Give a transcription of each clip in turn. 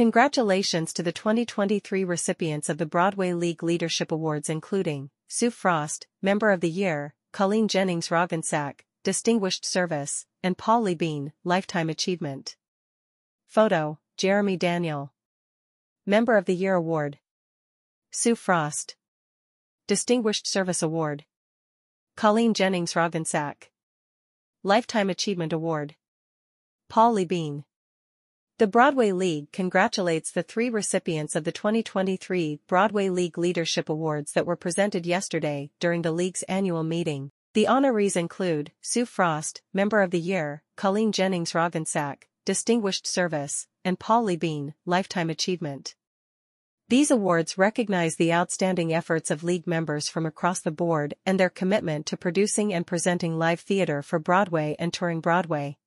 Congratulations to the 2023 recipients of the Broadway League Leadership Awards including Sue Frost, Member of the Year, Colleen Jennings Roggensack, Distinguished Service, and Paul Libin, Lifetime Achievement. Photo, Jeremy Daniel. Member of the Year Award. Sue Frost. Distinguished Service Award. Colleen Jennings Roggensack. Lifetime Achievement Award. Paul Libin. The Broadway League congratulates the three recipients of the 2023 Broadway League Leadership Awards that were presented yesterday during the league's annual meeting. The honorees include Sue Frost, Member of the Year, Colleen Jennings Roggensack, Distinguished Service, and Paul Libin, Lifetime Achievement. These awards recognize the outstanding efforts of league members from across the board and their commitment to producing and presenting live theater for Broadway and touring Broadway.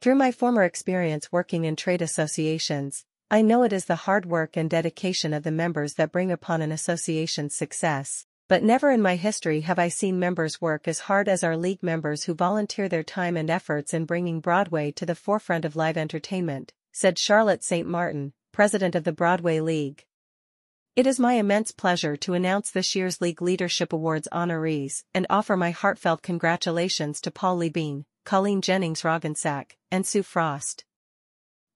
Through my former experience working in trade associations, I know it is the hard work and dedication of the members that bring upon an association's success, but never in my history have I seen members work as hard as our league members who volunteer their time and efforts in bringing Broadway to the forefront of live entertainment, said Charlotte St. Martin, president of the Broadway League. It is my immense pleasure to announce this year's League Leadership Awards honorees and offer my heartfelt congratulations to Paul Bean, Colleen Jennings Roggensack, and Sue Frost.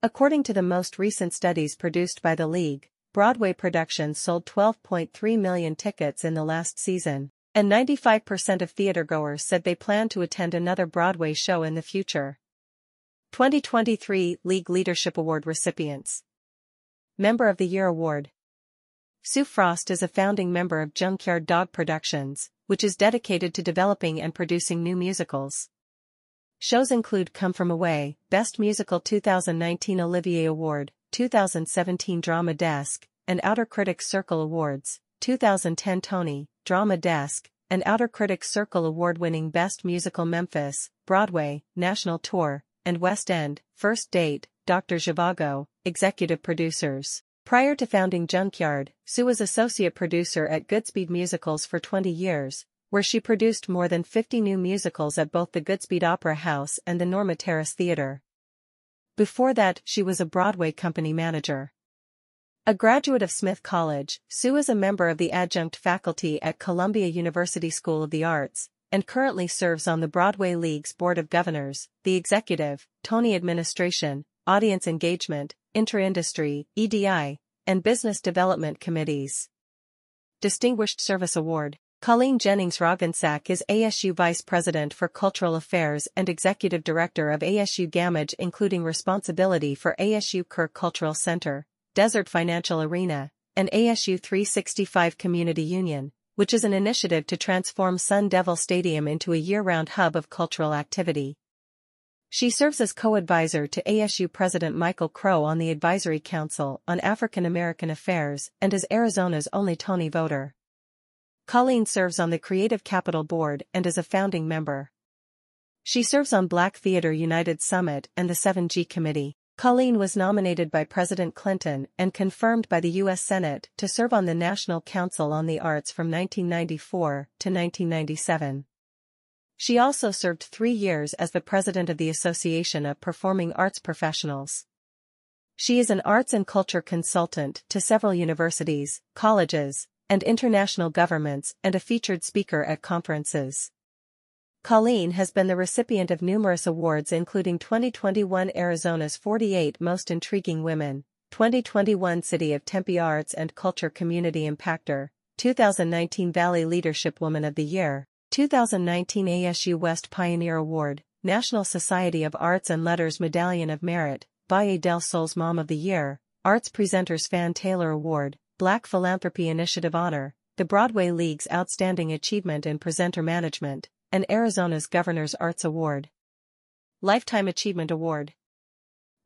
According to the most recent studies produced by the League, Broadway productions sold 12.3 million tickets in the last season, and 95% of theatergoers said they plan to attend another Broadway show in the future. 2023 League Leadership Award recipients Member of the Year Award Sue Frost is a founding member of Junkyard Dog Productions, which is dedicated to developing and producing new musicals. Shows include Come From Away, Best Musical 2019 Olivier Award, 2017 Drama Desk, and Outer Critics Circle Awards, 2010 Tony, Drama Desk, and Outer Critics Circle Award-winning Best Musical Memphis, Broadway, National Tour, and West End, First Date, Dr. Zhivago, Executive Producers. Prior to founding Junkyard, Sue was associate producer at Goodspeed Musicals for 20 years, where she produced more than 50 new musicals at both the Goodspeed Opera House and the Norma Terris Theatre. Before that, she was a Broadway company manager. A graduate of Smith College, Sue is a member of the adjunct faculty at Columbia University School of the Arts, and currently serves on the Broadway League's Board of Governors, the Executive, Tony Administration, Audience Engagement, Inter-Industry, EDI, and Business Development Committees. Distinguished Service Award Colleen Jennings Roggensack is ASU Vice President for Cultural Affairs and Executive Director of ASU Gammage including responsibility for ASU Kirk Cultural Center, Desert Financial Arena, and ASU 365 Community Union, which is an initiative to transform Sun Devil Stadium into a year-round hub of cultural activity. She serves as co-advisor to ASU President Michael Crow on the Advisory Council on African American Affairs and is Arizona's only Tony voter. Colleen serves on the Creative Capital Board and is a founding member. She serves on Black Theater United Summit and the 7G Committee. Colleen was nominated by President Clinton and confirmed by the U.S. Senate to serve on the National Council on the Arts from 1994 to 1997. She also served three years as the president of the Association of Performing Arts Professionals. She is an arts and culture consultant to several universities, colleges, and international governments and a featured speaker at conferences. Colleen has been the recipient of numerous awards including 2021 Arizona's 48 Most Intriguing Women, 2021 City of Tempe Arts and Culture Community Impactor, 2019 Valley Leadership Woman of the Year, 2019 ASU West Pioneer Award, National Society of Arts and Letters Medallion of Merit, Valle del Sol's Mom of the Year, Arts Presenters Fan Taylor Award, Black Philanthropy Initiative Honor, the Broadway League's Outstanding Achievement in Presenter Management, and Arizona's Governor's Arts Award. Lifetime Achievement Award.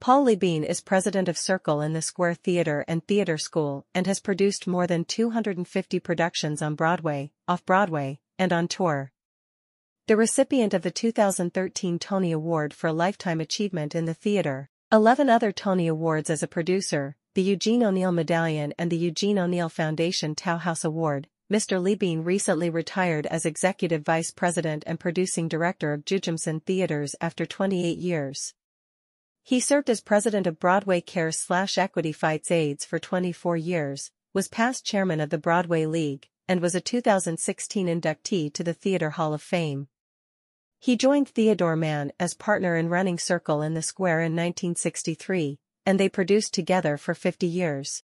Paul Bean is president of Circle in the Square Theater and Theater School and has produced more than 250 productions on Broadway, off-Broadway, and on tour. The recipient of the 2013 Tony Award for Lifetime Achievement in the Theater, 11 other Tony Awards as a producer, the Eugene O'Neill Medallion and the Eugene O'Neill Foundation Tao House Award, Mr. Libin recently retired as Executive Vice President and Producing Director of Jujamcyn Theaters after 28 years. He served as president of Broadway Cares slash Equity Fights AIDS for 24 years, was past chairman of the Broadway League, and was a 2016 inductee to the Theatre Hall of Fame. He joined Theodore Mann as partner in Running Circle in the Square in 1963, and they produced together for 50 years.